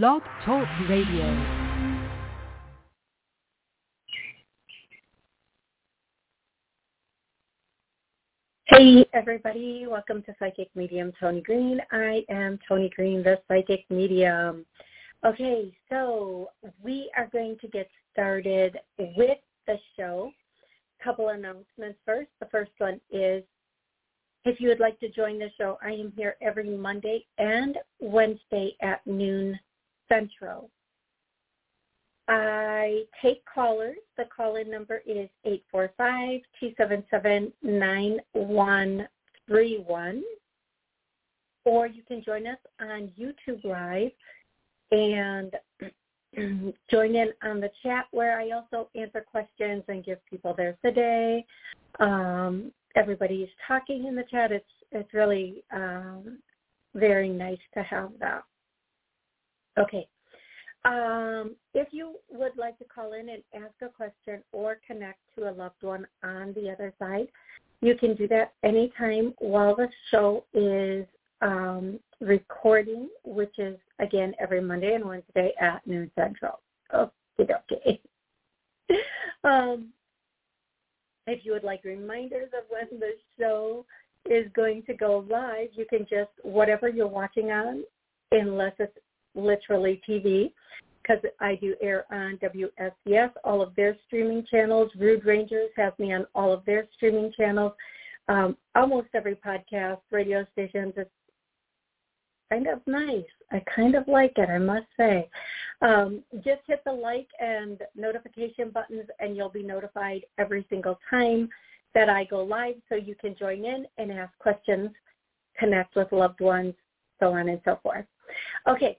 Blog Talk Radio. Hey everybody, welcome to Psychic Medium Toni Greene. I am Toni Greene, the Psychic Medium. Okay, so we are going to get started with the show. Couple announcements first. The first one is if you would like to join the show, I am here every Monday and Wednesday at noon Central. I take callers. The call-in number is 845-277-9131. Or you can join us on YouTube Live and join in on the chat where I also answer questions and give people their today. Um, everybody's talking in the chat. It's it's really um, very nice to have that. Okay. Um, if you would like to call in and ask a question or connect to a loved one on the other side, you can do that anytime while the show is um, recording, which is again every Monday and Wednesday at noon central. Okay, okay. um, if you would like reminders of when the show is going to go live, you can just whatever you're watching on, unless it's literally TV, because I do air on WSCS, all of their streaming channels. Rude Rangers has me on all of their streaming channels. Um, almost every podcast, radio stations, it's kind of nice. I kind of like it, I must say. Um, just hit the like and notification buttons and you'll be notified every single time that I go live so you can join in and ask questions, connect with loved ones, so on and so forth. Okay,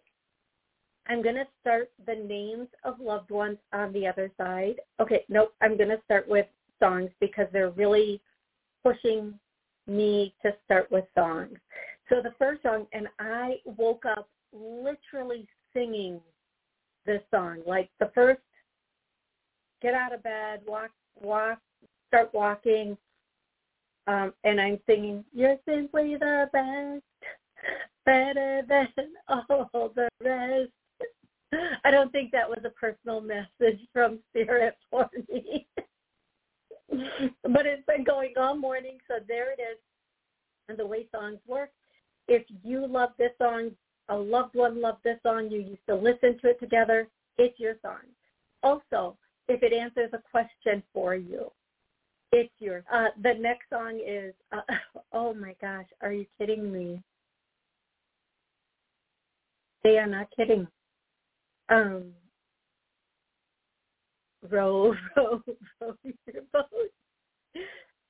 I'm going to start the names of loved ones on the other side. Okay, nope, I'm going to start with songs because they're really pushing me to start with songs. So the first song, and I woke up literally singing this song. Like the first, get out of bed, walk, walk, start walking, um, and I'm singing, "You're simply the best, better than all the rest." I don't think that was a personal message from Spirit for me. but it's been going all morning, so there it is. And the way songs work, if you love this song, a loved one loved this song, you used to listen to it together, it's your song. Also, if it answers a question for you, it's yours. Uh, the next song is, uh, oh my gosh, are you kidding me? They are not kidding. Um, row, row, row your boat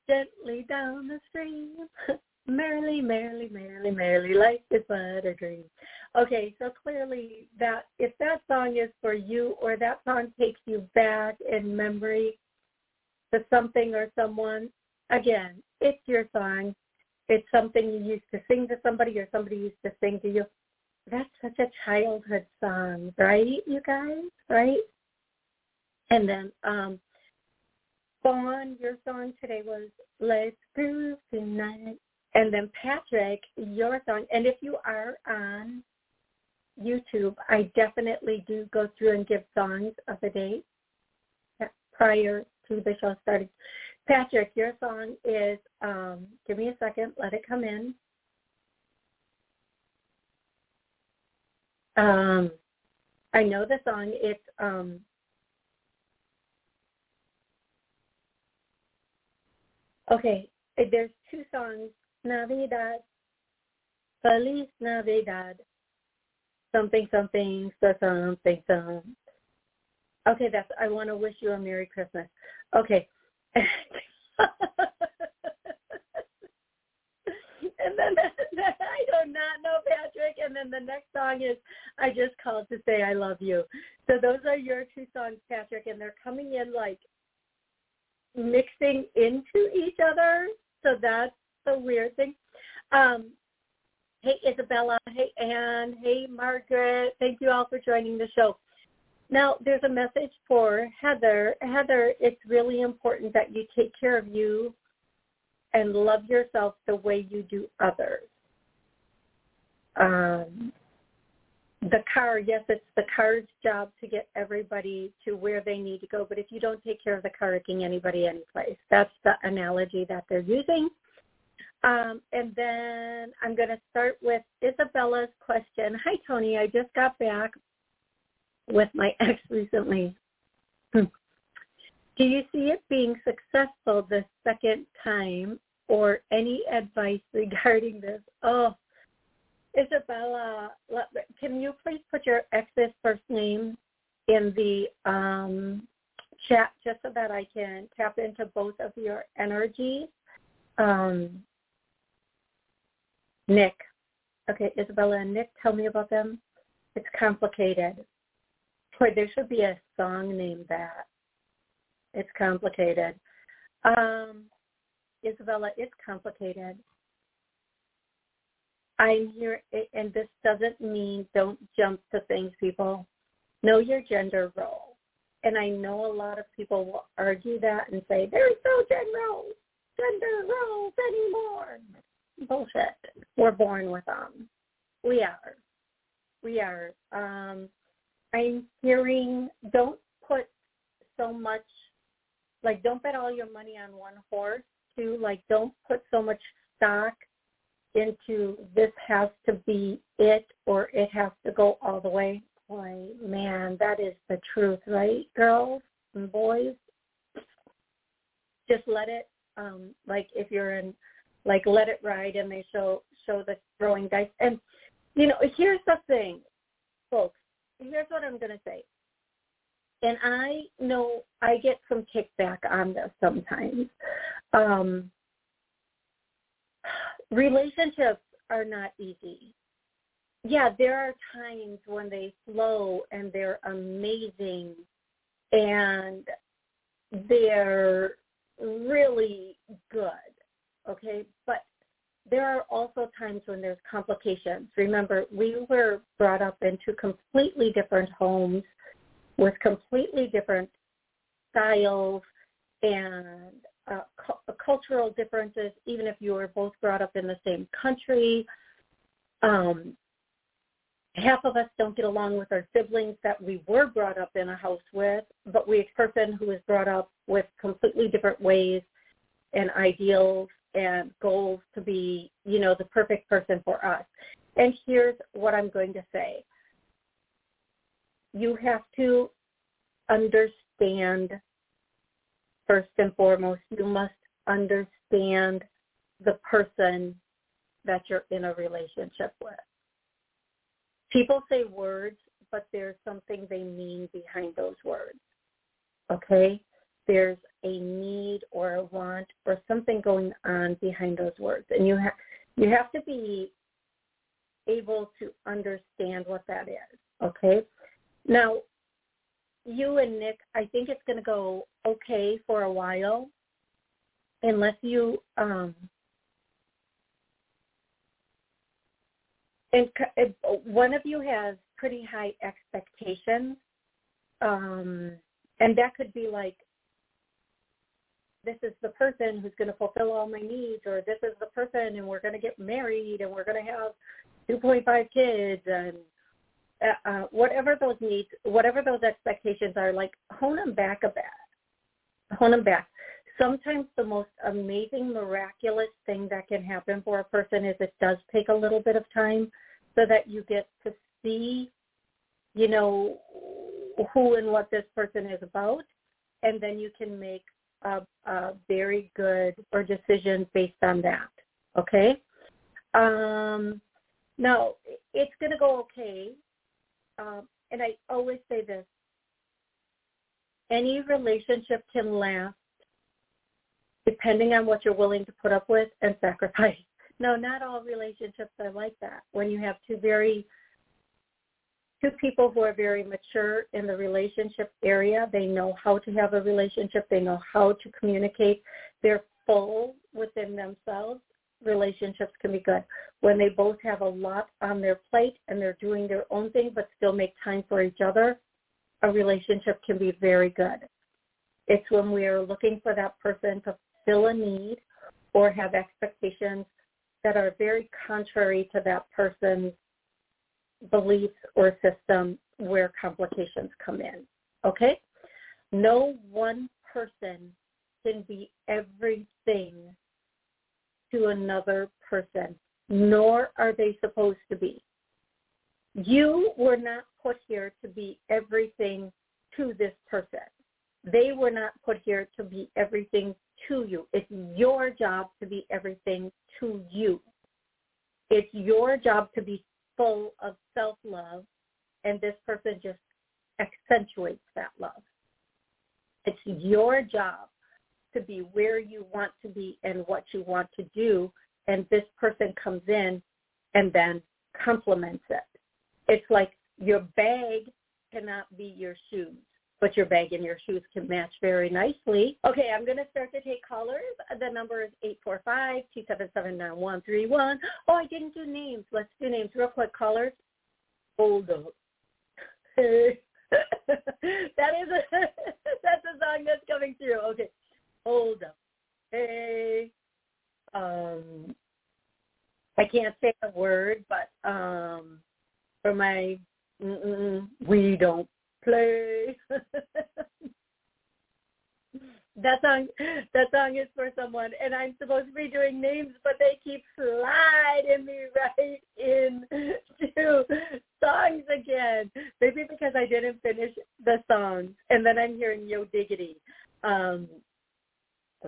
gently down the stream. merrily, merrily, merrily, merrily, life is but a dream. Okay, so clearly that if that song is for you or that song takes you back in memory to something or someone, again, it's your song. It's something you used to sing to somebody or somebody used to sing to you that's such a childhood song, right, you guys? Right? And then um Fawn, your song today was Let's Groove Tonight. And then Patrick, your song. And if you are on YouTube, I definitely do go through and give songs of the day prior to the show starting. Patrick, your song is um, give me a second, let it come in. Um, I know the song. It's um, okay. There's two songs. Navidad, Feliz Navidad, something something so something something. Okay, that's. I want to wish you a Merry Christmas. Okay. and then I do not know Patrick. And then the next song is I just called to say I love you. So those are your two songs, Patrick, and they're coming in like mixing into each other. So that's the weird thing. Um, hey Isabella, hey Anne, hey Margaret. Thank you all for joining the show. Now, there's a message for Heather. Heather, it's really important that you take care of you and love yourself the way you do others. Um, the car, yes, it's the car's job to get everybody to where they need to go. But if you don't take care of the car, it can anybody any place. That's the analogy that they're using. Um, and then I'm going to start with Isabella's question. Hi, Toni. I just got back with my ex recently. Do you see it being successful the second time or any advice regarding this? Oh, Isabella, can you please put your ex's first name in the um, chat just so that I can tap into both of your energies? Um, Nick. Okay, Isabella and Nick, tell me about them. It's complicated. Boy, there should be a song named that. It's complicated. Um, Isabella, it's complicated. I'm here, and this doesn't mean don't jump to things, people. Know your gender role. And I know a lot of people will argue that and say, there's no gender gender roles anymore. Bullshit. We're born with them. We are. We are. Um, I'm hearing don't put so much, like don't bet all your money on one horse too. Like don't put so much stock into this has to be it or it has to go all the way. Boy, man, that is the truth, right, girls and boys? Just let it, um, like if you're in, like let it ride and they show show the throwing dice. And you know, here's the thing, folks. Here's what I'm gonna say. And I know I get some kickback on this sometimes. Um, relationships are not easy. Yeah, there are times when they flow and they're amazing and they're really good. Okay, but there are also times when there's complications. Remember, we were brought up into completely different homes with completely different styles and uh, cu- cultural differences, even if you were both brought up in the same country. Um, half of us don't get along with our siblings that we were brought up in a house with, but we a person who is brought up with completely different ways and ideals and goals to be, you know, the perfect person for us. And here's what I'm going to say. You have to understand first and foremost, you must understand the person that you're in a relationship with. People say words, but there's something they mean behind those words. Okay? There's a need or a want or something going on behind those words. And you have you have to be able to understand what that is. Okay? Now, you and Nick, I think it's going to go okay for a while, unless you um, and one of you has pretty high expectations, um, and that could be like, this is the person who's going to fulfill all my needs, or this is the person, and we're going to get married, and we're going to have 2.5 kids, and uh, uh, whatever those needs, whatever those expectations are, like hone them back a bit. Hone them back. Sometimes the most amazing, miraculous thing that can happen for a person is it does take a little bit of time so that you get to see, you know, who and what this person is about, and then you can make a, a very good or decisions based on that. Okay. Um, now it's going to go okay um, and I always say this, any relationship can last depending on what you're willing to put up with and sacrifice. No, not all relationships are like that. When you have two very two people who are very mature in the relationship area, they know how to have a relationship, they know how to communicate. They're full within themselves relationships can be good. When they both have a lot on their plate and they're doing their own thing but still make time for each other, a relationship can be very good. It's when we are looking for that person to fill a need or have expectations that are very contrary to that person's beliefs or system where complications come in. Okay? No one person can be everything to another person, nor are they supposed to be. You were not put here to be everything to this person. They were not put here to be everything to you. It's your job to be everything to you. It's your job to be full of self-love, and this person just accentuates that love. It's your job to be where you want to be and what you want to do, and this person comes in and then complements it. It's like your bag cannot be your shoes but your bag and your shoes can match very nicely. Okay, I'm going to start to take callers. The number is 845-277-9131. Oh, I didn't do names. Let's do names real quick. Callers, hold up. that is a that's a song that's coming through. Okay, hold up. Hey, um, I can't say a word, but um, for my we don't play. that song that song is for someone and I'm supposed to be doing names but they keep sliding me right into songs again. Maybe because I didn't finish the songs and then I'm hearing Yo Diggity. Um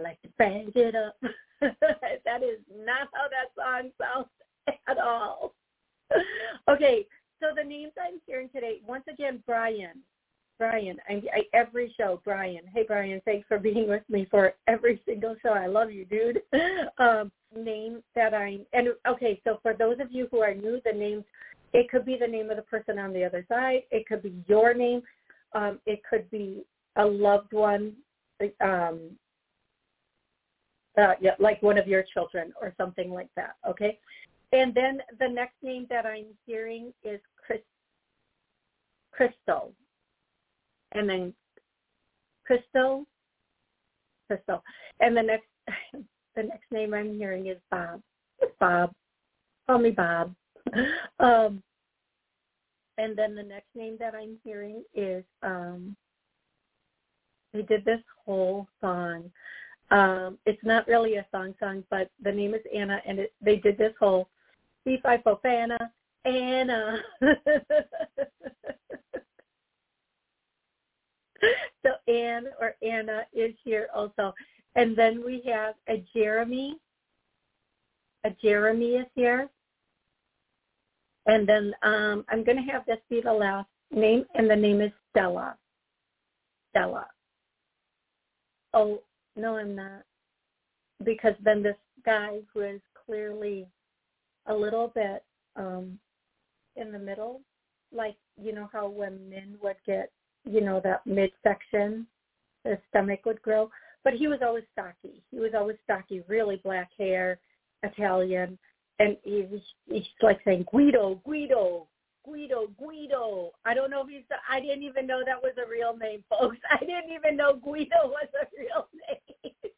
like to bang it up. that is not how that song sounds at all. okay, so the names I'm hearing today, once again, Brian. Brian, I, I every show, Brian. Hey, Brian, thanks for being with me for every single show. I love you, dude. Um, name that I and okay. So for those of you who are new, the names it could be the name of the person on the other side. It could be your name. Um, it could be a loved one, um, uh, yeah, like one of your children or something like that. Okay. And then the next name that I'm hearing is Chris, Crystal. And then Crystal, Crystal. And the next the next name I'm hearing is Bob. Bob. Call me Bob. Um, and then the next name that I'm hearing is um, they did this whole song. Um, it's not really a song song, but the name is Anna, and it, they did this whole C five Fofana, Anna. so Anne or Anna is here also. And then we have a Jeremy. A Jeremy is here. And then um, I'm going to have this be the last name, and the name is Stella. Stella. Oh, no, I'm not. Because then this guy who is clearly a little bit um in the middle like you know how when men would get you know that midsection the stomach would grow? But he was always stocky. He was always stocky really black hair italian and he was he's like saying guido guido guido guido i don't know if he's i didn't even know that was a real name folks i didn't even know guido was a real name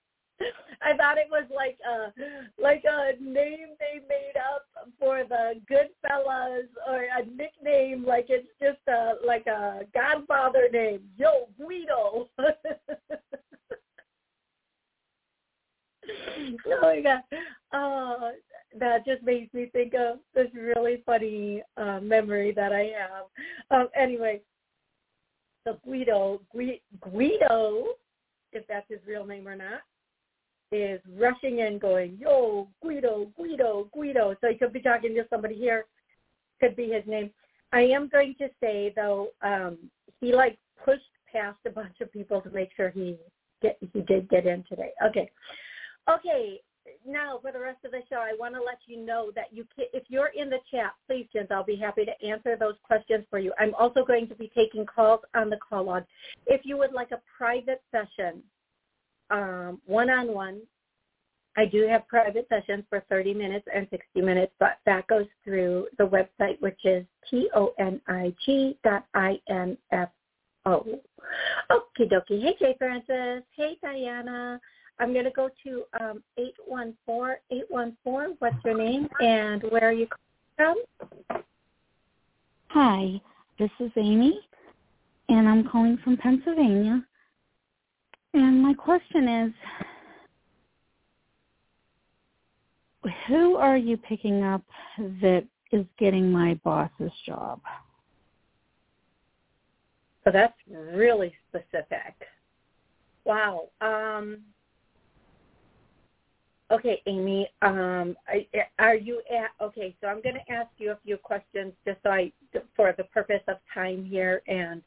I thought it was like a like a name they made up for the Goodfellas or a nickname like it's just a like a Godfather name. Yo, Guido. oh my god. Uh that just makes me think of this really funny uh, memory that I have. Um, anyway, so Guido, Guido, if that's his real name or not, is rushing in going, yo, Guido, Guido, Guido. So he could be talking to somebody here, could be his name. I am going to say though, um, he like pushed past a bunch of people to make sure he get he did get in today. Okay. Okay. Now for the rest of the show, I want to let you know that you can, if you're in the chat, please, Jens, I'll be happy to answer those questions for you. I'm also going to be taking calls on the call log. If you would like a private session um, one-on-one. I do have private sessions for 30 minutes and 60 minutes, but that goes through the website, which is T-O-N-I-G dot I-N-F-O. Okie dokie. Hey, Jay Francis. Hey, Diana. I'm going to go to um, 814. 814, what's your name and where are you calling from? Hi, this is Amy, and I'm calling from Pennsylvania. And my question is, who are you picking up that is getting my boss's job? So that's really specific. Wow. Um, okay, Amy. Um, are you at? Okay, so I'm going to ask you a few questions just so I, for the purpose of time here. And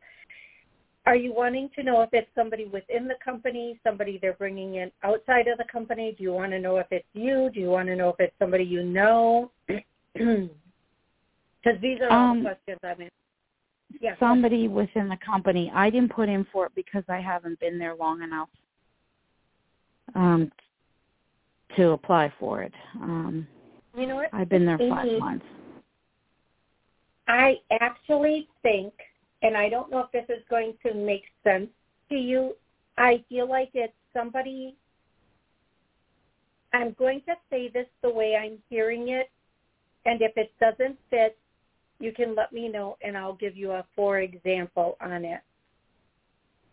are you wanting to know if it's somebody within the company, somebody they're bringing in outside of the company? Do you want to know if it's you? Do you want to know if it's somebody you know? Because these are all um, the questions I'm in yeah. somebody within the company. I didn't put in for it because I haven't been there long enough um, to apply for it. Um, you know what? I've been there five months. I actually think, and I don't know if this is going to make sense to you, I feel like it's somebody, I'm going to say this the way I'm hearing it, and if it doesn't fit, you can let me know and I'll give you a for example on it.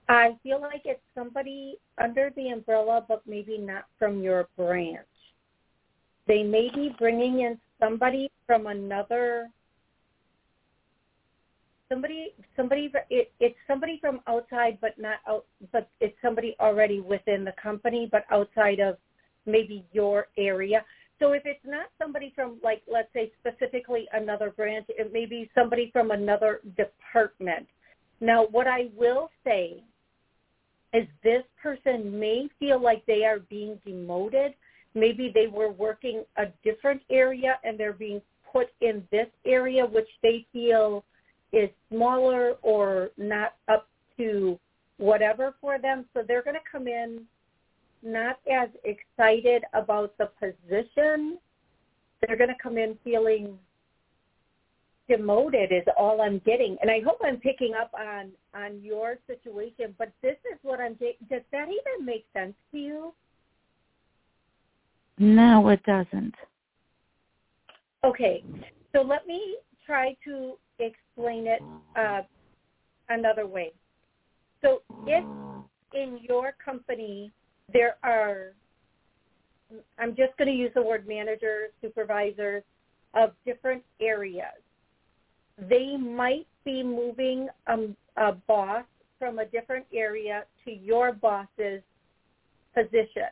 I feel like it's somebody under the umbrella, but maybe not from your branch. They may be bringing in somebody from another somebody somebody it, it's somebody from outside but not out but it's somebody already within the company but outside of maybe your area so if it's not somebody from like let's say specifically another branch, it may be somebody from another department. Now what I will say is this person may feel like they are being demoted. Maybe they were working a different area and they're being put in this area which they feel is smaller or not up to whatever for them. So they're going to come in not as excited about the position. They're going to come in feeling demoted is all I'm getting. And I hope I'm picking up on on your situation, but this is what I'm does that even make sense to you? No, it doesn't. Okay. So let me try to explain it uh, another way. So if in your company there are, I'm just going to use the word managers, supervisors of different areas. They might be moving a, a boss from a different area to your boss's position.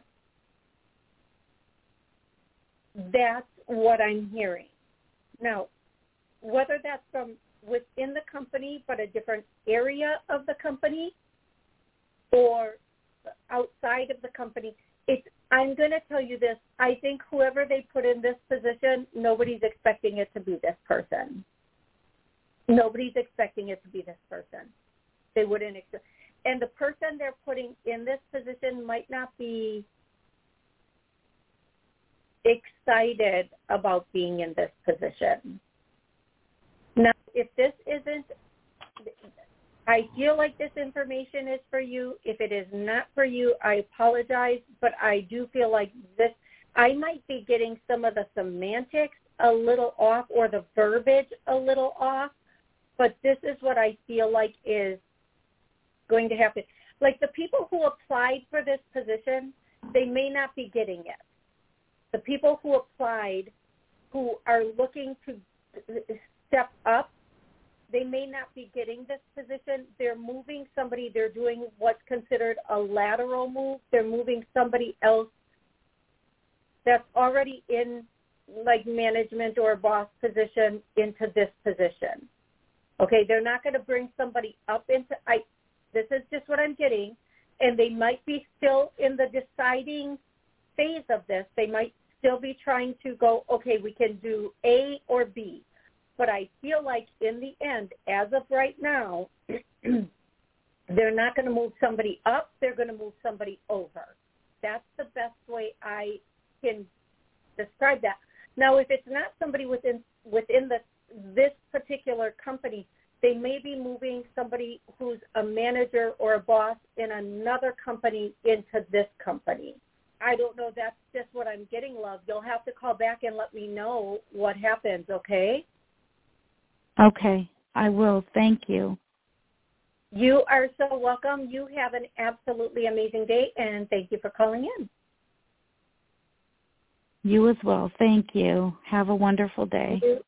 That's what I'm hearing. Now, whether that's from within the company but a different area of the company or outside of the company. It's I'm going to tell you this. I think whoever they put in this position, nobody's expecting it to be this person. Nobody's expecting it to be this person. They wouldn't expect. And the person they're putting in this position might not be excited about being in this position. Now, if this isn't I feel like this information is for you. If it is not for you, I apologize, but I do feel like this, I might be getting some of the semantics a little off or the verbiage a little off, but this is what I feel like is going to happen. Like the people who applied for this position, they may not be getting it. The people who applied who are looking to step up they may not be getting this position. They're moving somebody. They're doing what's considered a lateral move. They're moving somebody else that's already in like management or boss position into this position. Okay, they're not going to bring somebody up into I this is just what I'm getting and they might be still in the deciding phase of this. They might still be trying to go, okay, we can do A or B. But I feel like in the end, as of right now, they're not going to move somebody up. They're going to move somebody over. That's the best way I can describe that. Now, if it's not somebody within within the this particular company, they may be moving somebody who's a manager or a boss in another company into this company. I don't know. That's just what I'm getting, love. You'll have to call back and let me know what happens, okay? Okay. I will. Thank you. You are so welcome. You have an absolutely amazing day, and thank you for calling in. You as well. Thank you. Have a wonderful day. You,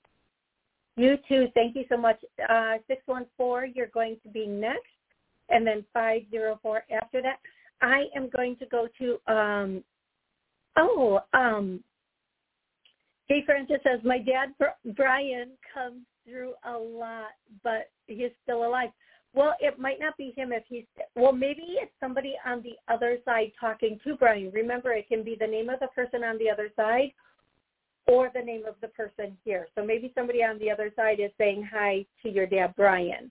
you too. Thank you so much. Uh, 614, you're going to be next, and then 504 after that. I am going to go to, um, oh, um, Jay Francis says, my dad, Brian, comes through a lot, but he's still alive. Well, it might not be him if he's, well, maybe it's somebody on the other side talking to Brian. Remember, it can be the name of the person on the other side or the name of the person here. So maybe somebody on the other side is saying hi to your dad, Brian.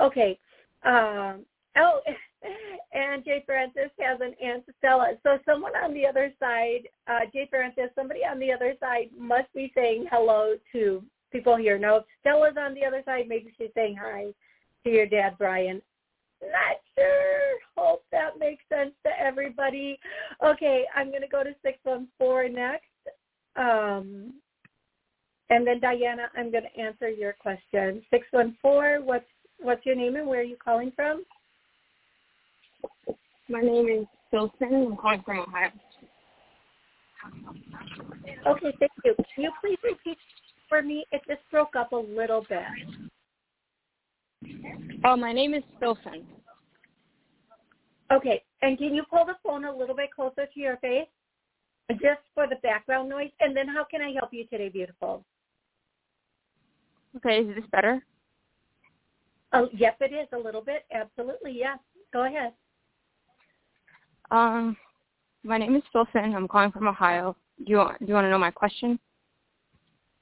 Okay. Um, oh, and Jay Francis has an Aunt Stella. So someone on the other side, uh, Jay Francis, somebody on the other side must be saying hello to people here. Now, if Stella's on the other side, maybe she's saying hi to your dad, Brian. Not sure. Hope that makes sense to everybody. Okay, I'm going to go to 614 next. Um, and then Diana, I'm going to answer your question. 614, what's, what's your name and where are you calling from? My name is Wilson. I'm calling from Ohio. Okay, thank you. Can you please repeat for me? It just broke up a little bit. Oh, my name is Wilson. Okay, and can you pull the phone a little bit closer to your face? Just for the background noise. And then how can I help you today, beautiful? Okay, is this better? Oh, yep, it is a little bit. Absolutely, yes. Go ahead. Um, my name is Wilson. I'm calling from Ohio. Do you want, do you want to know my question?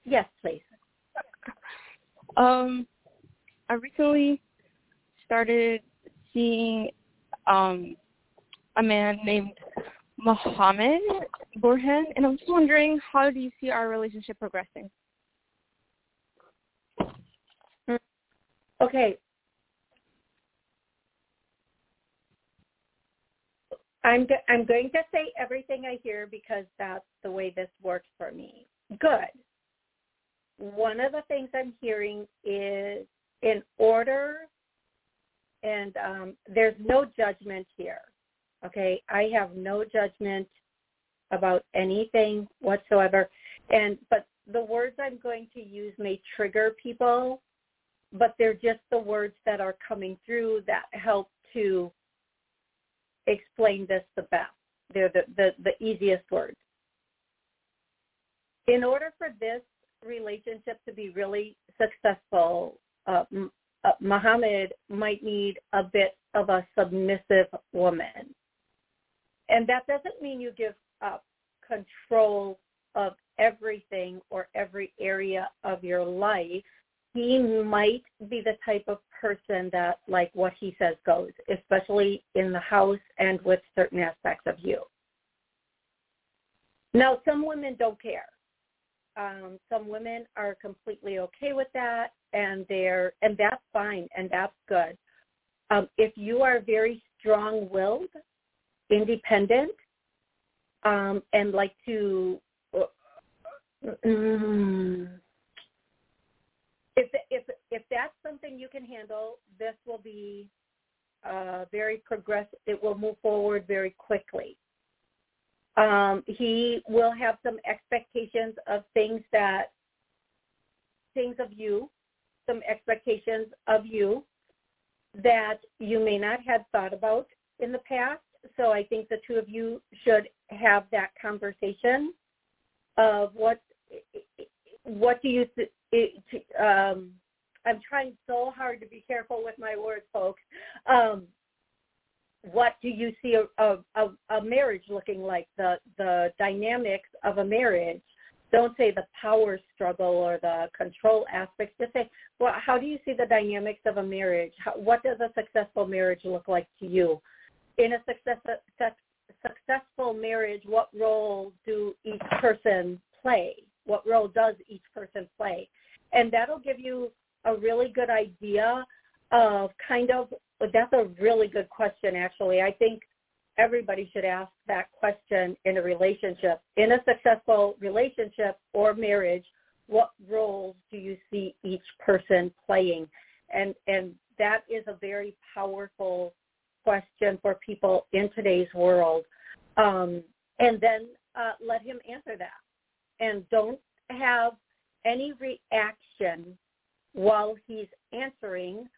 Yes, please. Um, I recently started seeing um a man named Mohammed Borhan, and I was wondering how do you see our relationship progressing? Okay. I'm go- I'm going to say everything I hear because that's the way this works for me. Good. One of the things I'm hearing is in order, and um, there's no judgment here. Okay, I have no judgment about anything whatsoever. And but the words I'm going to use may trigger people, but they're just the words that are coming through that help to explain this the best. They're the, the, the easiest words. In order for this relationship to be really successful, uh, uh, Muhammad might need a bit of a submissive woman and that doesn't mean you give up control of everything or every area of your life. He might be the type of person that like what he says goes, especially in the house and with certain aspects of you. Now, some women don't care. Um, some women are completely okay with that, and they're and that's fine, and that's good. Um, if you are very strong-willed independent um, and like to mm, if if if that's something you can handle, this will be uh, very progressive. It will move forward very quickly. Um, he will have some expectations of things that things of you, some expectations of you that you may not have thought about in the past so I think the two of you should have that conversation of what what do you th- um, I'm trying so hard to be careful with my words, folks. Um, what do you see a, a, a marriage looking like? The the dynamics of a marriage. Don't say the power struggle or the control aspects. Just say, well, how do you see the dynamics of a marriage? How, what does a successful marriage look like to you? In a success, successful marriage, what role do each person play? What role does each person play? And that'll give you a really good idea of kind of, that's a really good question actually. I think everybody should ask that question in a relationship. In a successful relationship or marriage, what roles do you see each person playing? And and that is a very powerful question for people in today's world. Um, and then uh, let him answer that. And don't have any reaction while he's answering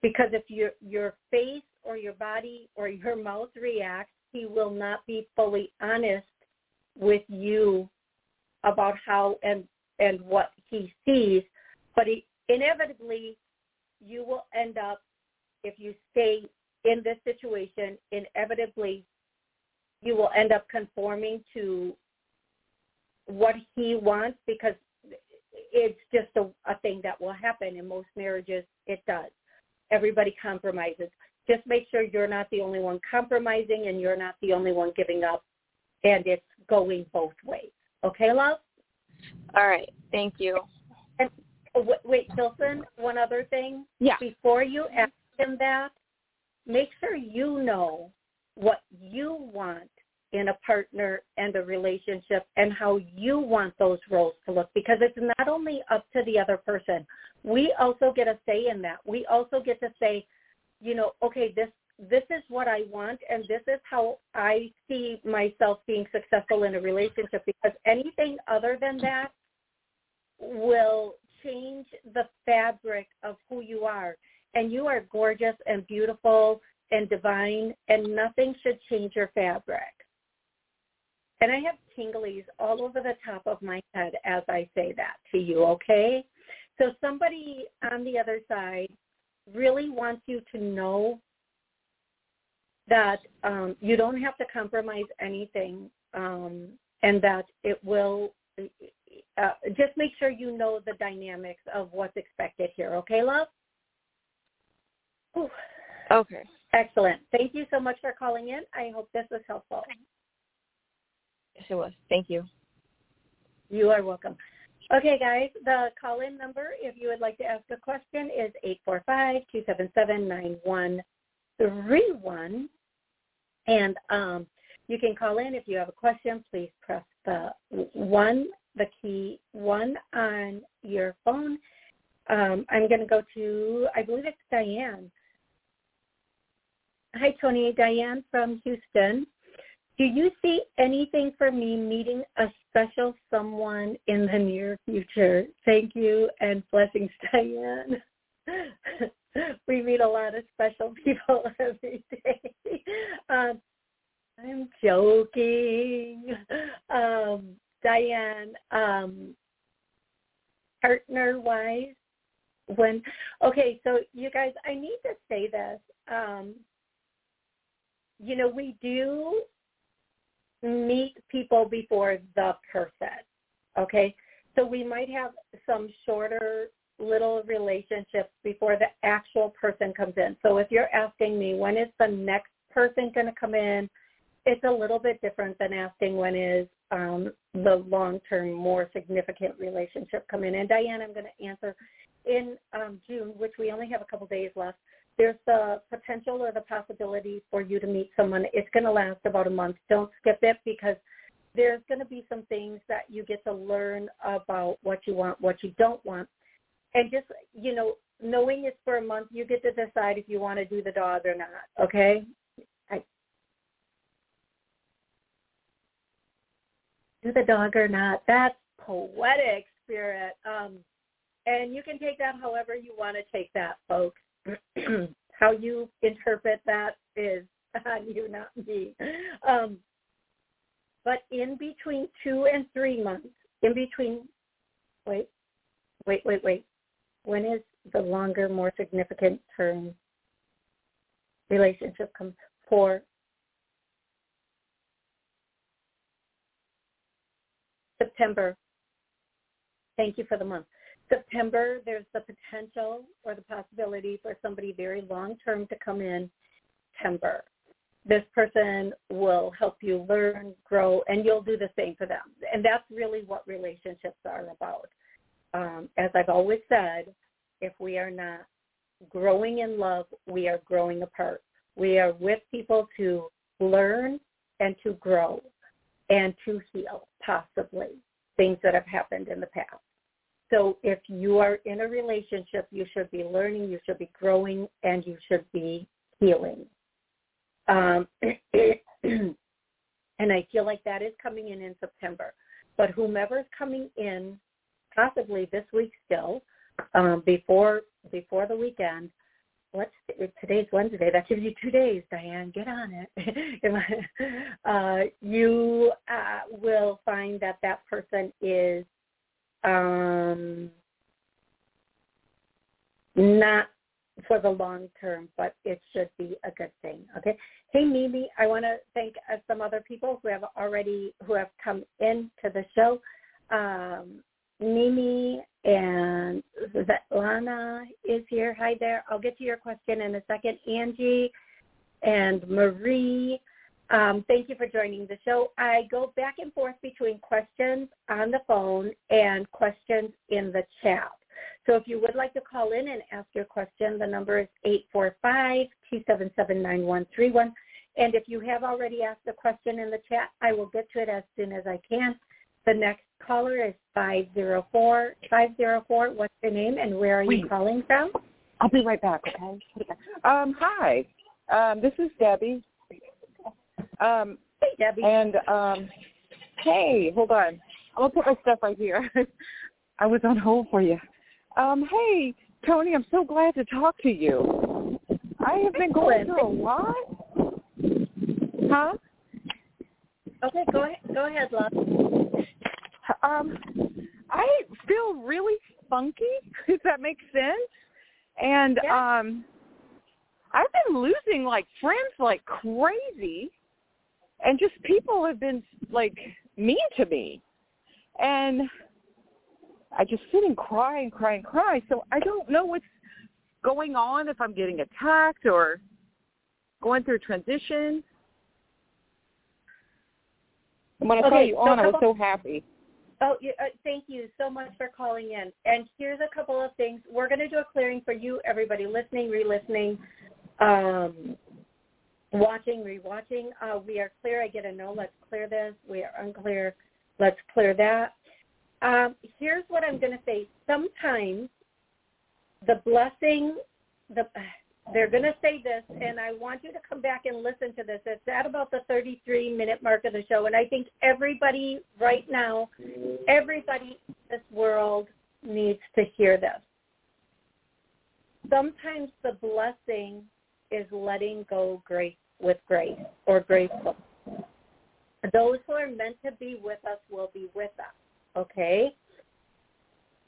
because if your your face or your body or your mouth reacts, he will not be fully honest with you about how and and what he sees. But he, inevitably, you will end up if you stay in this situation. Inevitably, you will end up conforming to what he wants because it's just a, a thing that will happen in most marriages. It does. Everybody compromises. Just make sure you're not the only one compromising and you're not the only one giving up and it's going both ways. Okay, love? All right. Thank you. And oh, wait, Tilson, one other thing. Yeah. Before you ask him that, make sure you know what you want in a partner and a relationship and how you want those roles to look because it's not only up to the other person. We also get a say in that. We also get to say, you know, okay, this this is what I want and this is how I see myself being successful in a relationship because anything other than that will change the fabric of who you are. And you are gorgeous and beautiful and divine and nothing should change your fabric. And I have tinglies all over the top of my head as I say that to you, okay? So somebody on the other side really wants you to know that um, you don't have to compromise anything um, and that it will uh, just make sure you know the dynamics of what's expected here. Okay, love? Ooh. Okay. Excellent. Thank you so much for calling in. I hope this was helpful. Yes, it was. Thank you. You are welcome. Okay, guys, the call-in number, if you would like to ask a question, is 845-277-9131. And um, you can call in if you have a question. Please press the one, the key one on your phone. Um, I'm going to go to, I believe it's Diane. Hi, Toni. Diane from Houston. Do you see anything for me meeting a special someone in the near future? Thank you and blessings, Diane. we meet a lot of special people every day. Um, I'm joking. Um, Diane, um, partner wise, when okay, so you guys, I need to say this. Um, you know, we do meet people before the person. Okay? So we might have some shorter little relationships before the actual person comes in. So if you're asking me when is the next person going to come in, it's a little bit different than asking when is um, the long-term, more significant relationship come in. And Diane, I'm going to answer in um, June, which we only have a couple days left there's the potential or the possibility for you to meet someone. It's going to last about a month. Don't skip it because there's going to be some things that you get to learn about what you want, what you don't want. And just, you know, knowing it's for a month, you get to decide if you want to do the dog or not, okay? I, do the dog or not. That's poetic spirit. Um, and you can take that however you want to take that, folks. how you interpret that is on you, not me. Um, but in between two and three months, in between, wait, wait, wait, wait. When is the longer, more significant term relationship come for September. Thank you for the month. September, there's the potential or the possibility for somebody very long-term to come in September. This person will help you learn, grow, and you'll do the same for them. And that's really what relationships are about. Um, as I've always said, if we are not growing in love, we are growing apart. We are with people to learn and to grow and to heal, possibly, things that have happened in the past. So if you are in a relationship, you should be learning, you should be growing, and you should be healing. Um, and I feel like that is coming in in September. But whomever is coming in, possibly this week still, um, before before the weekend, what's today's Wednesday? That gives you two days, Diane. Get on it. uh, you uh, will find that that person is um, not for the long term, but it should be a good thing. Okay. Hey, Mimi, I want to thank uh, some other people who have already who have come into the show. Um, Mimi and Lana is here. Hi there. I'll get to your question in a second. Angie and Marie, um, thank you for joining the show. I go back and forth between questions on the phone and questions in the chat. So if you would like to call in and ask your question, the number is 845-277-9131. And if you have already asked a question in the chat, I will get to it as soon as I can. The next caller is 504. 504, what's your name and where are Wait. you calling from? I'll be right back, okay? Um, hi. Um, this is Debbie. Um, Hey, Debbie. and um, hey, hold on. I'm gonna put my stuff right here. I was on hold for you. Um, hey, Toni, I'm so glad to talk to you. I have been going through a lot. Huh? Okay, go ahead. Go ahead, love. Um, I feel really funky, if that makes sense. And Yeah. um I've been losing like friends like crazy and just people have been like mean to me. And I just sit and cry and cry and cry. So I don't know what's going on if I'm getting attacked or going through a transition. And when I saw Okay, you so on, I was so happy. Oh, uh, thank you so much for calling in. And here's a couple of things. We're going to do a clearing for you, everybody listening, re-listening, um, watching, re-watching. Uh, we are clear. I get a no. Let's clear this. We are unclear. Let's clear that. Um, here's what I'm going to say. Sometimes the blessing, the they're going to say this, and I want you to come back and listen to this. It's at about the 33 minute mark of the show, and I think everybody right now, everybody in this world needs to hear this. Sometimes the blessing is letting go grace with grace or graceful. Those who are meant to be with us will be with us. Okay?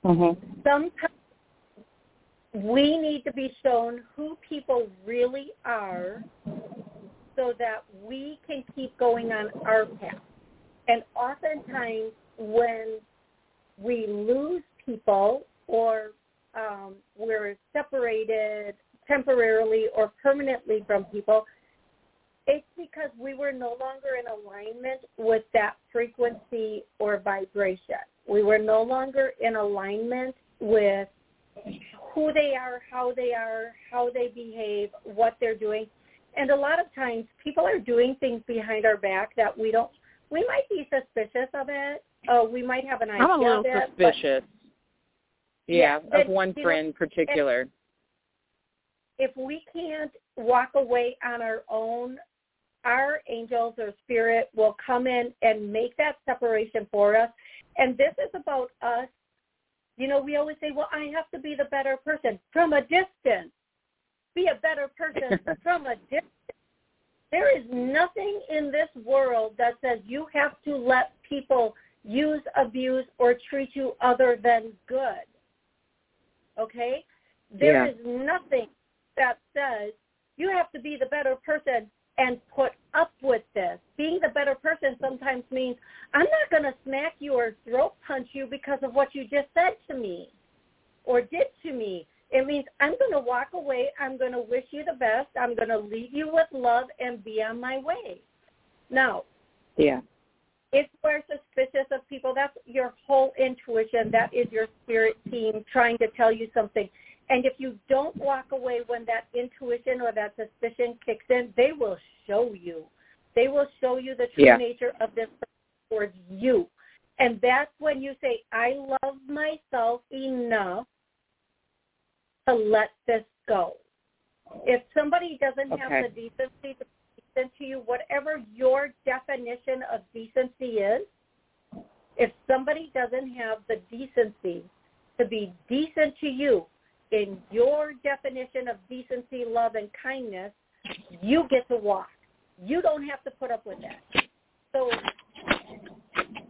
Mhm. sometimes we need to be shown who people really are so that we can keep going on our path. And oftentimes when we lose people or um, we're separated temporarily or permanently from people, it's because we were no longer in alignment with that frequency or vibration. We were no longer in alignment with who they are, how they are, how they behave, what they're doing. And a lot of times people are doing things behind our back that we don't, we might be suspicious of it. Uh, we might have an idea I'm a little it. suspicious. Yeah, Yeah, of one friend in particular. if we can't walk away on our own, our angels or spirit will come in and make that separation for us. And this is about us. You know, we always say, well, I have to be the better person from a distance. Be a better person from a distance. There is nothing in this world that says you have to let people use, abuse, or treat you other than good. Okay? There Yeah. is nothing that says you have to be the better person and put up with this. Being the better person sometimes means I'm not going to smack you or throat punch you because of what you just said to me or did to me. It means I'm going to walk away. I'm going to wish you the best. I'm going to leave you with love and be on my way. Now, Yeah. if we're suspicious of people, that's your whole intuition. That is your spirit team trying to tell you something. And if you don't walk away when that intuition or that suspicion kicks in, they will show you. They will show you the true Yeah. nature of this towards you. And that's when you say, I love myself enough to let this go. If somebody doesn't Okay. have the decency to be decent to you, whatever your definition of decency is, if somebody doesn't have the decency to be decent to you in your definition of decency, love, and kindness, you get to walk. You don't have to put up with that. So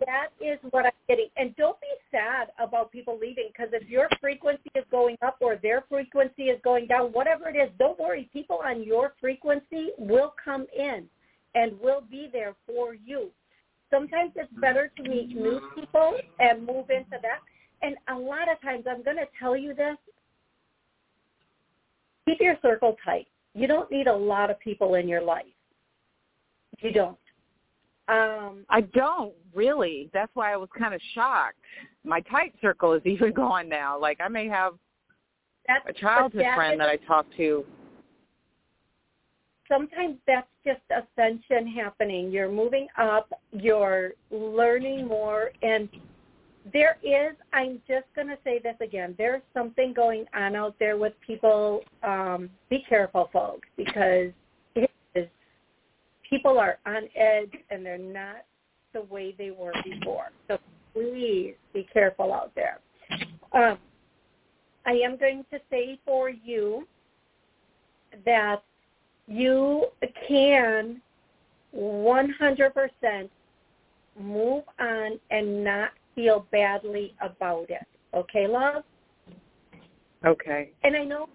that is what I'm getting. And don't be sad about people leaving because if your frequency is going up or their frequency is going down, whatever it is, don't worry. People on your frequency will come in and will be there for you. Sometimes it's better to meet new people and move into that. And a lot of times, I'm going to tell you this, keep your circle tight. You don't need a lot of people in your life. You don't. Um, I don't really. That's why I was kind of shocked. My tight circle is even gone now. Like I may have that's, a childhood that friend is- that I talk to. sometimes that's just ascension happening. You're moving up, you're learning more, and there is, I'm just going to say this again, there's something going on out there with people. Um, be careful, folks, because it is, people are on edge and they're not the way they were before. So please be careful out there. Um, I am going to say for you that you can 100% move on and not feel badly about it. Okay, love? Okay. And I know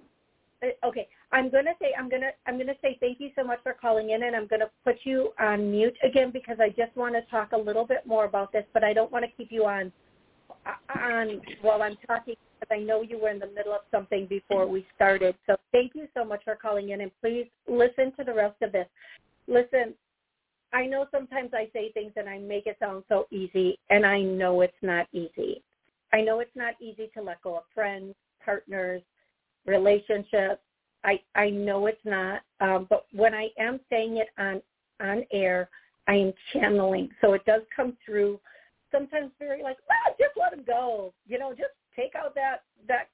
uh, okay, I'm going to say I'm going to I'm going to say thank you so much for calling in and I'm going to put you on mute again because I just want to talk a little bit more about this, but I don't want to keep you on on while I'm talking because I know you were in the middle of something before we started. So thank you so much for calling in and please listen to the rest of this. Listen, I know sometimes I say things and I make it sound so easy and I know it's not easy. I know it's not easy to let go of friends, partners, relationships. I I know it's not, um, but when I am saying it on on air, I am channeling, so it does come through. Sometimes very like, ah, just let them go. You know, just take out that that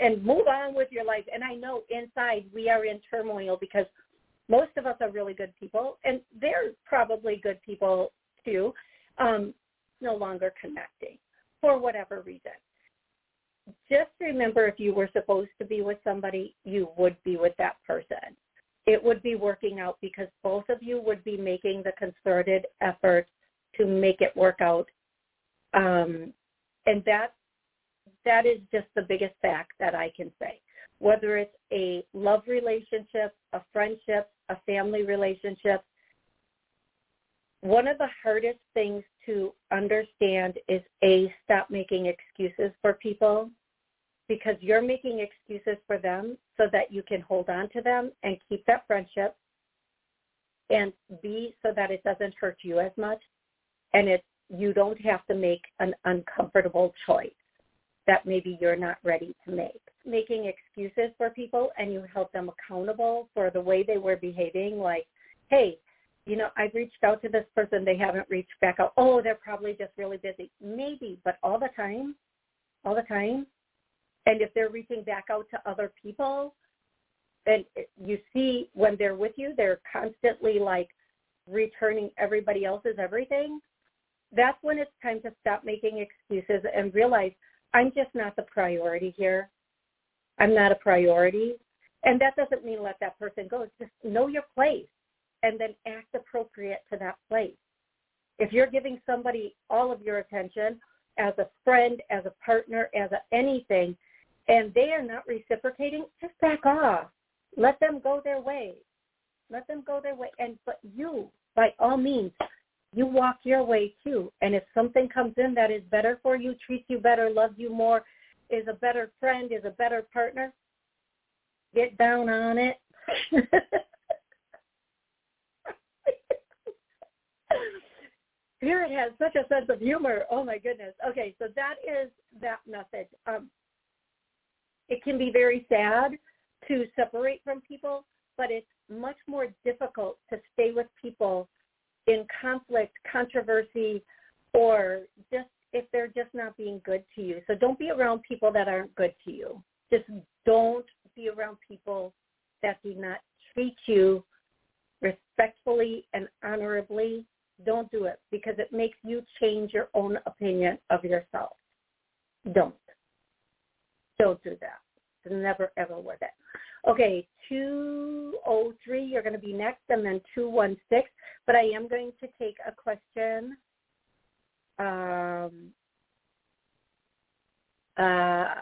and move on with your life. And I know inside we are in turmoil because most of us are really good people, and they're probably good people too. Um, no longer connecting for whatever reason just remember if you were supposed to be with somebody, you would be with that person. It would be working out because both of you would be making the concerted effort to make it work out. Um, and that that is just the biggest fact that I can say. Whether it's a love relationship, a friendship, a family relationship, one of the hardest things to understand is a stop making excuses for people because you're making excuses for them so that you can hold on to them and keep that friendship and b so that it doesn't hurt you as much and it you don't have to make an uncomfortable choice that maybe you're not ready to make making excuses for people and you held them accountable for the way they were behaving like hey you know, I've reached out to this person, they haven't reached back out. Oh, they're probably just really busy. Maybe, but all the time, all the time. And if they're reaching back out to other people, and you see when they're with you, they're constantly like returning everybody else's everything. That's when it's time to stop making excuses and realize I'm just not the priority here. I'm not a priority. And that doesn't mean let that person go. It's just know your place and then act appropriate to that place. If you're giving somebody all of your attention as a friend, as a partner, as a anything, and they are not reciprocating, just back off. Let them go their way. Let them go their way. And but you, by all means, you walk your way too. And if something comes in that is better for you, treats you better, loves you more, is a better friend, is a better partner, get down on it. Spirit has such a sense of humor. Oh my goodness. Okay, so that is that message. Um, it can be very sad to separate from people, but it's much more difficult to stay with people in conflict, controversy, or just if they're just not being good to you. So don't be around people that aren't good to you. Just don't be around people that do not treat you respectfully and honorably. Don't do it because it makes you change your own opinion of yourself. Don't. Don't do that. Never ever worth it. Okay, 203, you're going to be next, and then 216. But I am going to take a question. Um, uh,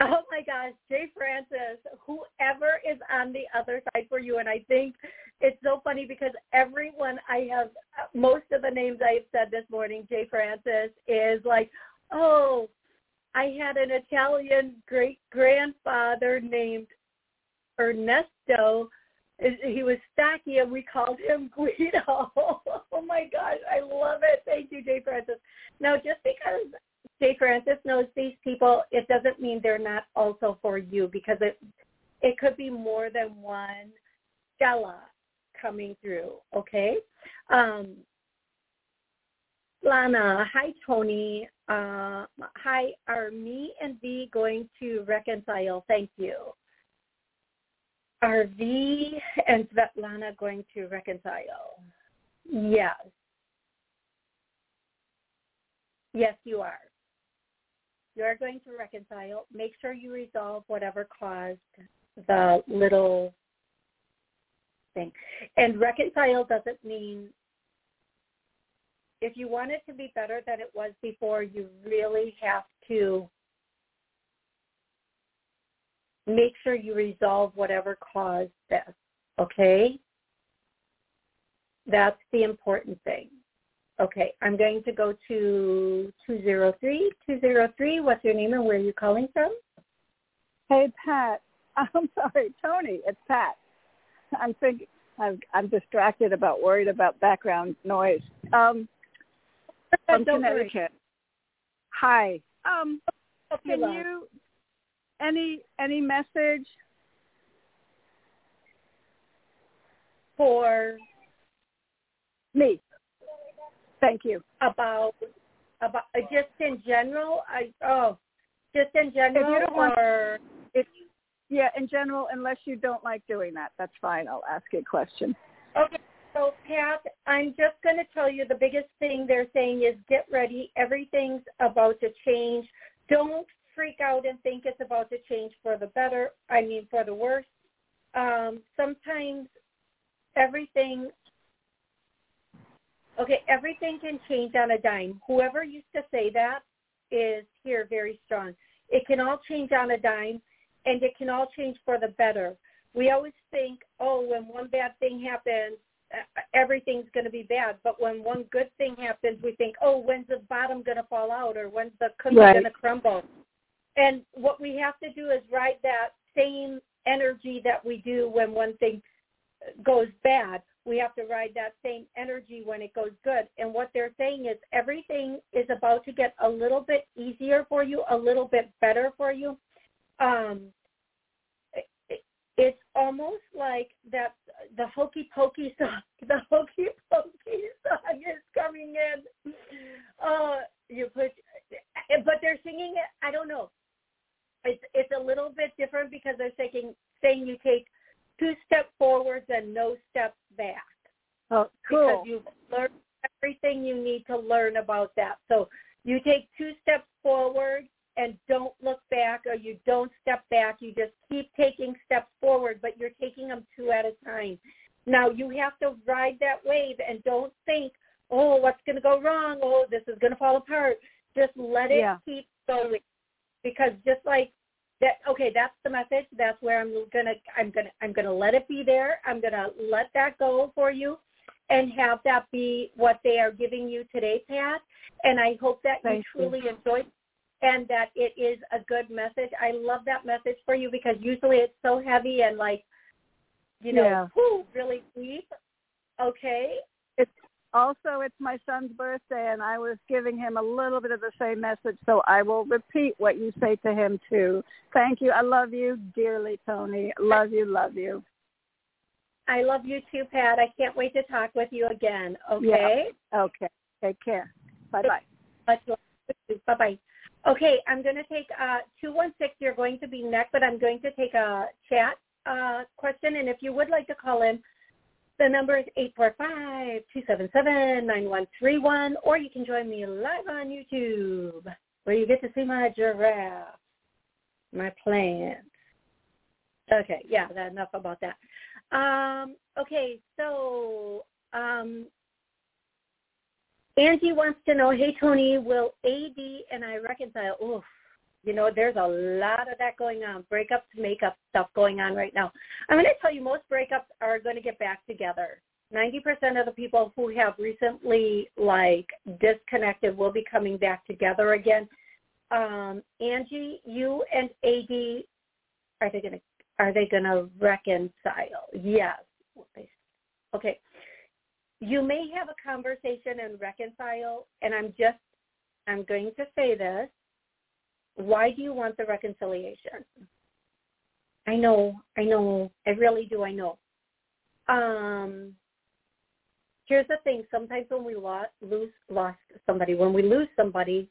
oh my gosh, Jay Francis, whoever is on the other side for you, and I think it's so funny because everyone I have, most of the names I have said this morning, Jay Francis is like, oh, I had an Italian great grandfather named Ernesto. He was stocky and we called him Guido. oh my gosh, I love it. Thank you, Jay Francis. Now, just because Jay Francis knows these people, it doesn't mean they're not also for you because it it could be more than one Stella coming through. Okay. Um, Lana, hi Toni. Uh, hi, are me and V going to reconcile? Thank you. Are V and Svetlana going to reconcile? Yes. Yes, you are. You are going to reconcile. Make sure you resolve whatever caused the little thing. And reconcile doesn't mean if you want it to be better than it was before, you really have to make sure you resolve whatever caused this. Okay? That's the important thing. Okay, I'm going to go to 203. 203, what's your name and where are you calling from? Hey, Pat. I'm sorry, Toni. It's Pat. I'm thinking I'm I'm distracted about worried about background noise. Um, from Connecticut. Worry. Hi. Um, can you any any message for me? Thank you. About about uh, just in general. I oh, just in general. If you don't want, or if yeah, in general, unless you don't like doing that, that's fine. I'll ask you a question. Okay. So, Pat, I'm just going to tell you the biggest thing they're saying is get ready. Everything's about to change. Don't freak out and think it's about to change for the better. I mean, for the worse. Um, sometimes everything, okay, everything can change on a dime. Whoever used to say that is here very strong. It can all change on a dime, and it can all change for the better. We always think, oh, when one bad thing happens, everything's going to be bad. But when one good thing happens, we think, oh, when's the bottom going to fall out or when's the cookie right. going to crumble? And what we have to do is ride that same energy that we do when one thing goes bad. We have to ride that same energy when it goes good. And what they're saying is everything is about to get a little bit easier for you, a little bit better for you. Um, it's almost like that the hokey pokey song the hokey pokey song is coming in. Uh you put but they're singing it i don't know. It's it's a little bit different because they're saying saying you take two steps forwards and no steps back. Oh cool. Because you've learned everything you need to learn about that. So you take two steps forward and don't look back or you don't step back. You just keep taking steps forward, but you're taking them two at a time. Now you have to ride that wave and don't think, oh, what's going to go wrong? Oh, this is going to fall apart. Just let it yeah. keep going because just like that, okay, that's the message. That's where I'm gonna, I'm gonna, I'm gonna let it be there. I'm gonna let that go for you, and have that be what they are giving you today, Pat. And I hope that Thank you truly you. enjoyed and that it is a good message. I love that message for you because usually it's so heavy and like, you know, yeah. whew, really deep. Okay. It's also it's my son's birthday and I was giving him a little bit of the same message, so I will repeat what you say to him too. Thank you. I love you dearly, Toni. Love you, love you. I love you too, Pat. I can't wait to talk with you again. Okay. Yeah. Okay. Take care. Bye bye. Bye bye. Okay, I'm going to take uh, 216. You're going to be next, but I'm going to take a chat uh, question. And if you would like to call in, the number is 845-277-9131, or you can join me live on YouTube, where you get to see my giraffe, my plants. Okay, yeah, enough about that. Um, okay, so um, Angie wants to know, hey, Toni, will AD and I reconcile? Oof, you know, there's a lot of that going on, breakups, makeup stuff going on right now. I'm going to tell you, most breakups are going to get back together. 90% of the people who have recently, like, disconnected will be coming back together again. Um, Angie, you and AD, are they going to are they going to reconcile? Yes. Okay. You may have a conversation and reconcile, and I'm just, I'm going to say this. Why do you want the reconciliation? I know, I know, I really do, I know. Um, here's the thing. Sometimes when we lost, lose, lost somebody, when we lose somebody,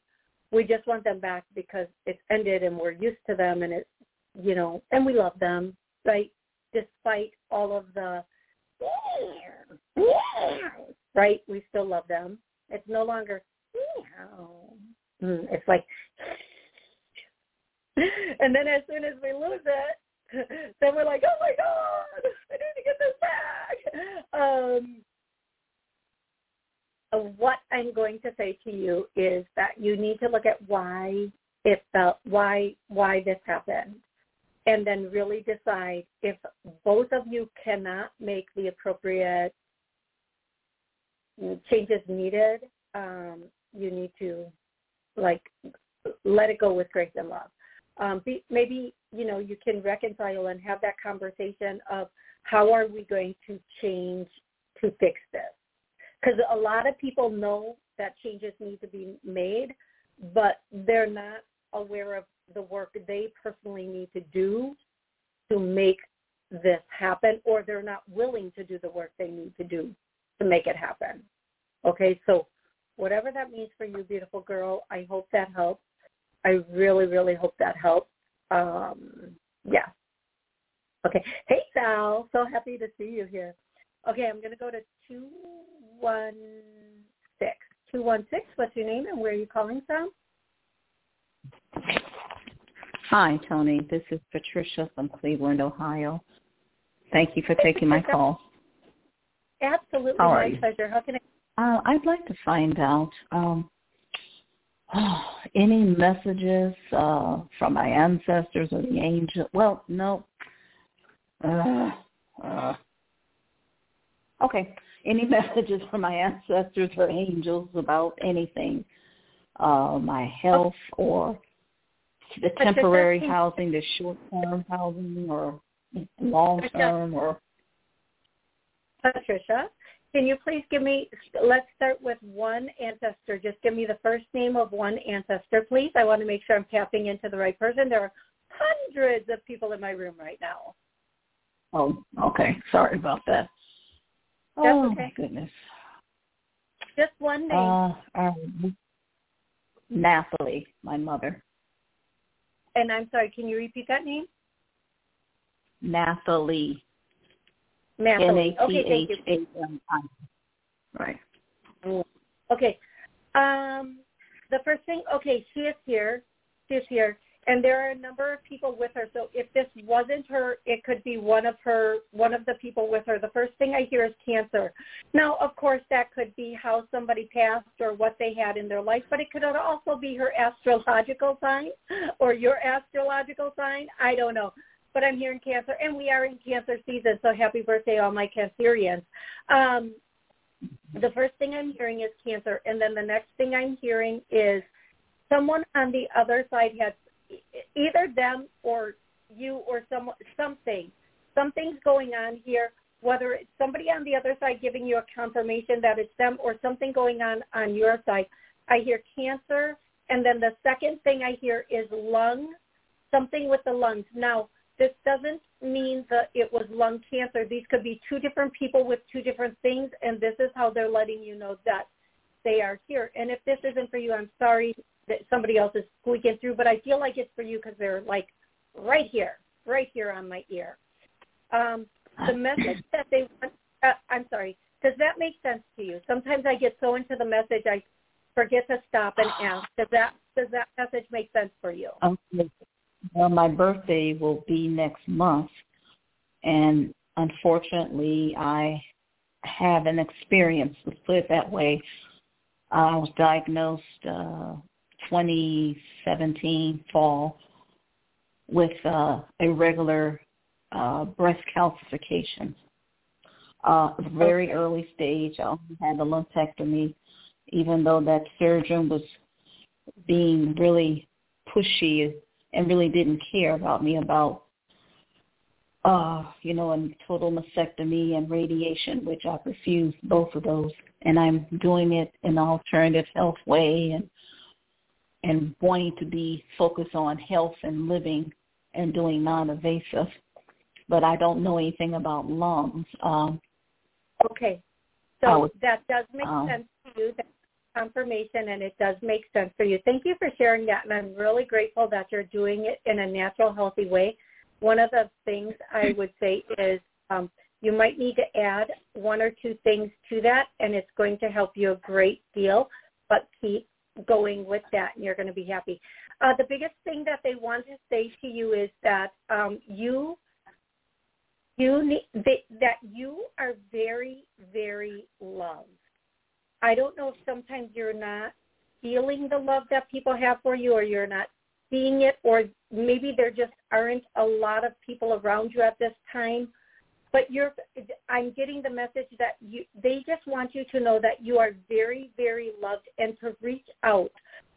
we just want them back because it's ended and we're used to them and it's you know, and we love them, right? Despite all of the, right? We still love them. It's no longer, mm, it's like, and then as soon as we lose it, then we're like, oh my god, I need to get this back. Um, what I'm going to say to you is that you need to look at why it felt why why this happened and then really decide if both of you cannot make the appropriate changes needed, um, you need to like let it go with grace and love. Um, be, maybe you know you can reconcile and have that conversation of how are we going to change to fix this? Because a lot of people know that changes need to be made, but they're not aware of the work they personally need to do to make this happen or they're not willing to do the work they need to do to make it happen. Okay, so whatever that means for you, beautiful girl, I hope that helps. I really, really hope that helps. Um, yeah. Okay. Hey, Sal. So happy to see you here. Okay, I'm going to go to 216. 216, what's your name and where are you calling from? Hi, Toni. This is Patricia from Cleveland, Ohio. Thank you for taking my call. Absolutely, How my pleasure. How can I? Uh, I'd like to find out um, oh, any messages uh, from my ancestors or the angel. Well, no. Uh, uh, okay. Any messages from my ancestors or angels about anything, uh, my health or the temporary housing, the short-term housing, or long-term, or Patricia, can you please give me? Let's start with one ancestor. Just give me the first name of one ancestor, please. I want to make sure I'm tapping into the right person. There are hundreds of people in my room right now. Oh, okay. Sorry about that. That's oh okay. my goodness. Just one name. Uh, um, Nathalie, my mother. And I'm sorry, can you repeat that name? Nathalie. Nathalie. Okay, thank you. Right. Okay. Um, the first thing, okay, she is here. She is here and there are a number of people with her. So if this wasn't her, it could be one of her, one of the people with her. The first thing I hear is cancer. Now, of course, that could be how somebody passed or what they had in their life, but it could also be her astrological sign or your astrological sign. I don't know. But I'm hearing cancer, and we are in cancer season, so happy birthday, all my Cancerians. Um, the first thing I'm hearing is cancer, and then the next thing I'm hearing is someone on the other side has either them or you or some something. Something's going on here, whether it's somebody on the other side giving you a confirmation that it's them or something going on on your side. I hear cancer, and then the second thing I hear is lung, something with the lungs. Now, this doesn't mean that it was lung cancer. These could be two different people with two different things, and this is how they're letting you know that they are here. And if this isn't for you, I'm sorry that somebody else is squeaking through, but I feel like it's for you because they're like right here, right here on my ear. Um, the message that they want, uh, I'm sorry, does that make sense to you? Sometimes I get so into the message I forget to stop and ask. Does that does that message make sense for you? Okay. Well, my birthday will be next month, and unfortunately, I have an experience. Let's put it that way. I was diagnosed uh, 2017 fall with uh, irregular uh, breast calcification. Uh, very early stage. I had a lumpectomy, even though that surgeon was being really pushy and really didn't care about me about uh, you know, a total mastectomy and radiation, which I refused both of those. And I'm doing it in an alternative health way and and wanting to be focused on health and living and doing non-invasive. But I don't know anything about lungs. Um, okay. So was, that does make um, sense to you. That's confirmation and it does make sense for you. Thank you for sharing that and I'm really grateful that you're doing it in a natural, healthy way. One of the things I would say is um, you might need to add one or two things to that and it's going to help you a great deal, but keep going with that and you're going to be happy. Uh, the biggest thing that they want to say to you is that um, you you need that you are very very loved. I don't know if sometimes you're not feeling the love that people have for you, or you're not seeing it, or maybe there just aren't a lot of people around you at this time but you're i'm getting the message that you they just want you to know that you are very very loved and to reach out.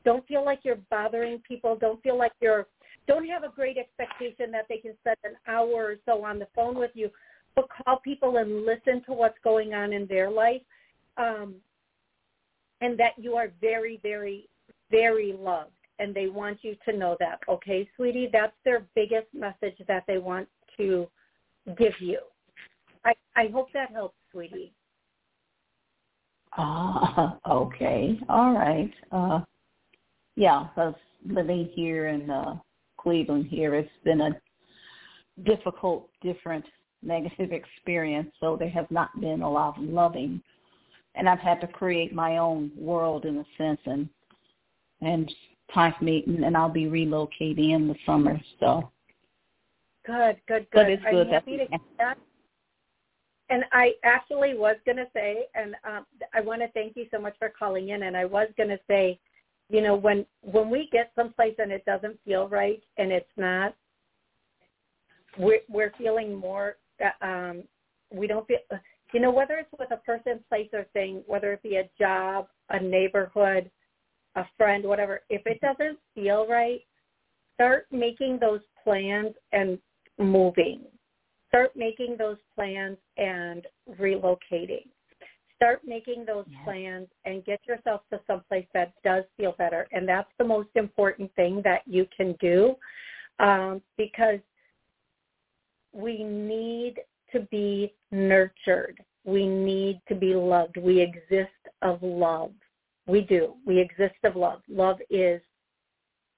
Don't feel like you're bothering people. Don't feel like you're don't have a great expectation that they can spend an hour or so on the phone with you but call people and listen to what's going on in their life. Um, and that you are very very very loved and they want you to know that okay sweetie that's their biggest message that they want to give you I, I hope that helps, sweetie. Ah, okay. All right. Uh, yeah, because living here in uh, Cleveland here, it's been a difficult, different, negative experience. So there has not been a lot of loving, and I've had to create my own world in a sense, and and time meeting and I'll be relocating in the summer. So good, good, good. But it's good. I'm happy to that and I actually was going to say, and um, I want to thank you so much for calling in. And I was going to say, you know, when when we get someplace and it doesn't feel right, and it's not, we're we're feeling more. Uh, um, we don't feel, you know, whether it's with a person, place, or thing, whether it be a job, a neighborhood, a friend, whatever. If it doesn't feel right, start making those plans and moving start making those plans and relocating. Start making those yes. plans and get yourself to someplace that does feel better. And that's the most important thing that you can do um, because we need to be nurtured. We need to be loved. We exist of love. We do. We exist of love. Love is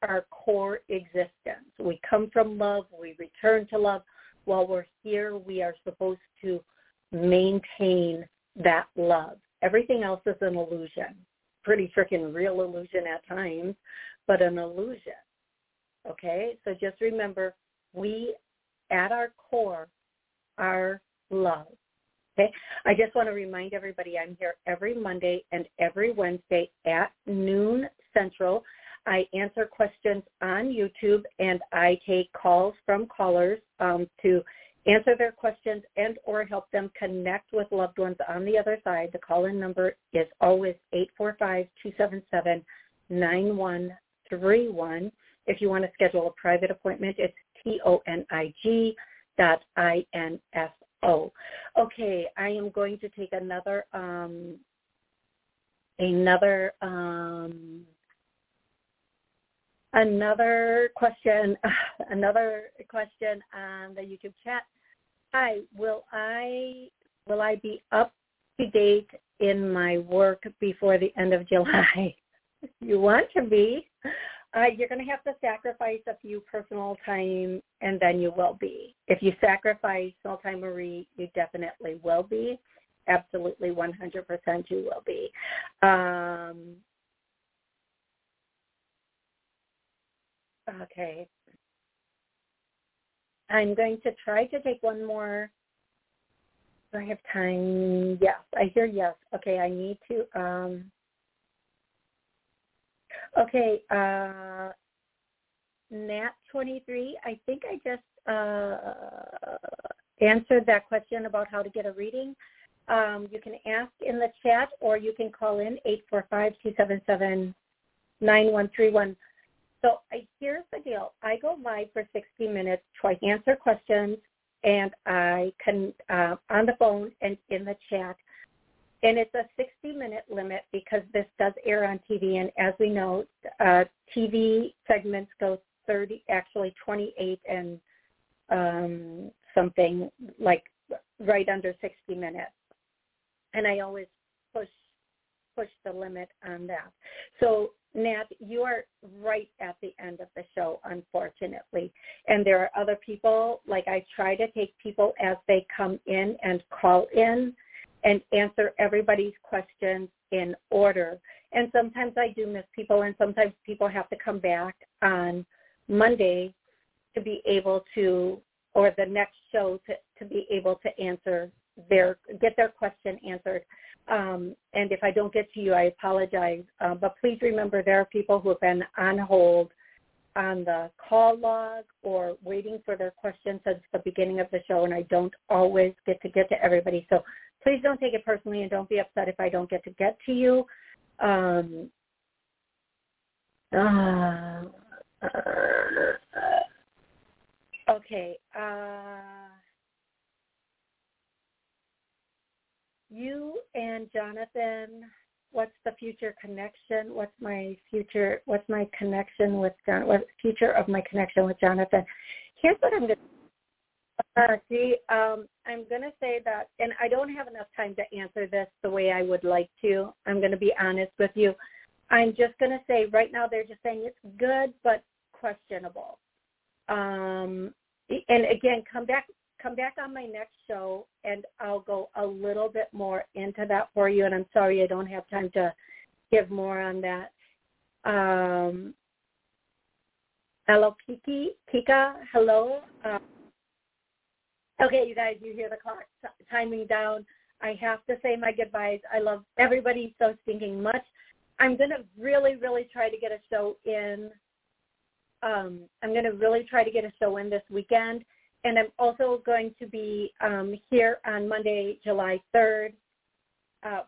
our core existence. We come from love. We return to love while we're here, we are supposed to maintain that love. Everything else is an illusion. Pretty freaking real illusion at times, but an illusion. Okay? So just remember, we, at our core, are love. Okay? I just want to remind everybody I'm here every Monday and every Wednesday at noon Central. I answer questions on YouTube and I take calls from callers um, to answer their questions and or help them connect with loved ones on the other side. The call-in number is always 845-277-9131. If you want to schedule a private appointment, it's T-O-N-I-G dot I-N-F-O. Okay, I am going to take another um, another um, another question, another question on the YouTube chat. Hi, will I will I be up to date in my work before the end of July? you want to be. Uh, you're going to have to sacrifice a few personal time, and then you will be. If you sacrifice Small Time Marie, you definitely will be. Absolutely, 100% you will be. Um, okay. I'm going to try to take one more. Do I have time? Yes, I hear yes. Okay, I need to. Um, Okay, uh, Nat 23, I think I just uh, answered that question about how to get a reading. Um, you can ask in the chat or you can call in 845-277-9131. So I, here's the deal. I go live for 60 minutes, to answer questions, and I can, uh, on the phone and in the chat, and it's a 60-minute limit because this does air on TV. And as we know, uh, TV segments go 30, actually 28 and um, something like right under 60 minutes. And I always push push the limit on that. So Nat, you are right at the end of the show, unfortunately. And there are other people, like I try to take people as they come in and call in and answer everybody's questions in order. And sometimes I do miss people, and sometimes people have to come back on Monday to be able to, or the next show to, to be able to answer their, get their question answered. Um, and if I don't get to you, I apologize. Uh, but please remember there are people who have been on hold on the call log or waiting for their question since the beginning of the show, and I don't always get to get to everybody. So please don't take it personally and don't be upset if I don't get to get to you. Um, uh, okay. Uh, you and Jonathan, what's the future connection? What's my future? What's my connection with John? What's the future of my connection with Jonathan? Here's what I'm going to uh, see, um, I'm going to say that, and I don't have enough time to answer this the way I would like to. I'm going to be honest with you. I'm just going to say right now they're just saying it's good but questionable. Um, and again, come back come back on my next show and I'll go a little bit more into that for you. And I'm sorry I don't have time to give more on that. Um, hello, Kiki, Kika, hello. Uh, Okay, you guys, you hear the clock timing down. I have to say my goodbyes. I love everybody so stinking much. I'm going to really, really try to get a show in. Um, I'm going to really try to get a show in this weekend. And I'm also going to be um, here on Monday, July 3rd uh,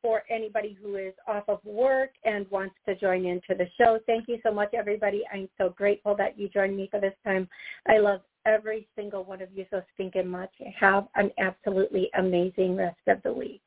for anybody who is off of work and wants to join into the show. Thank you so much, everybody. I'm so grateful that you joined me for this time. I love every single one of you so stinking much. Have an absolutely amazing rest of the week.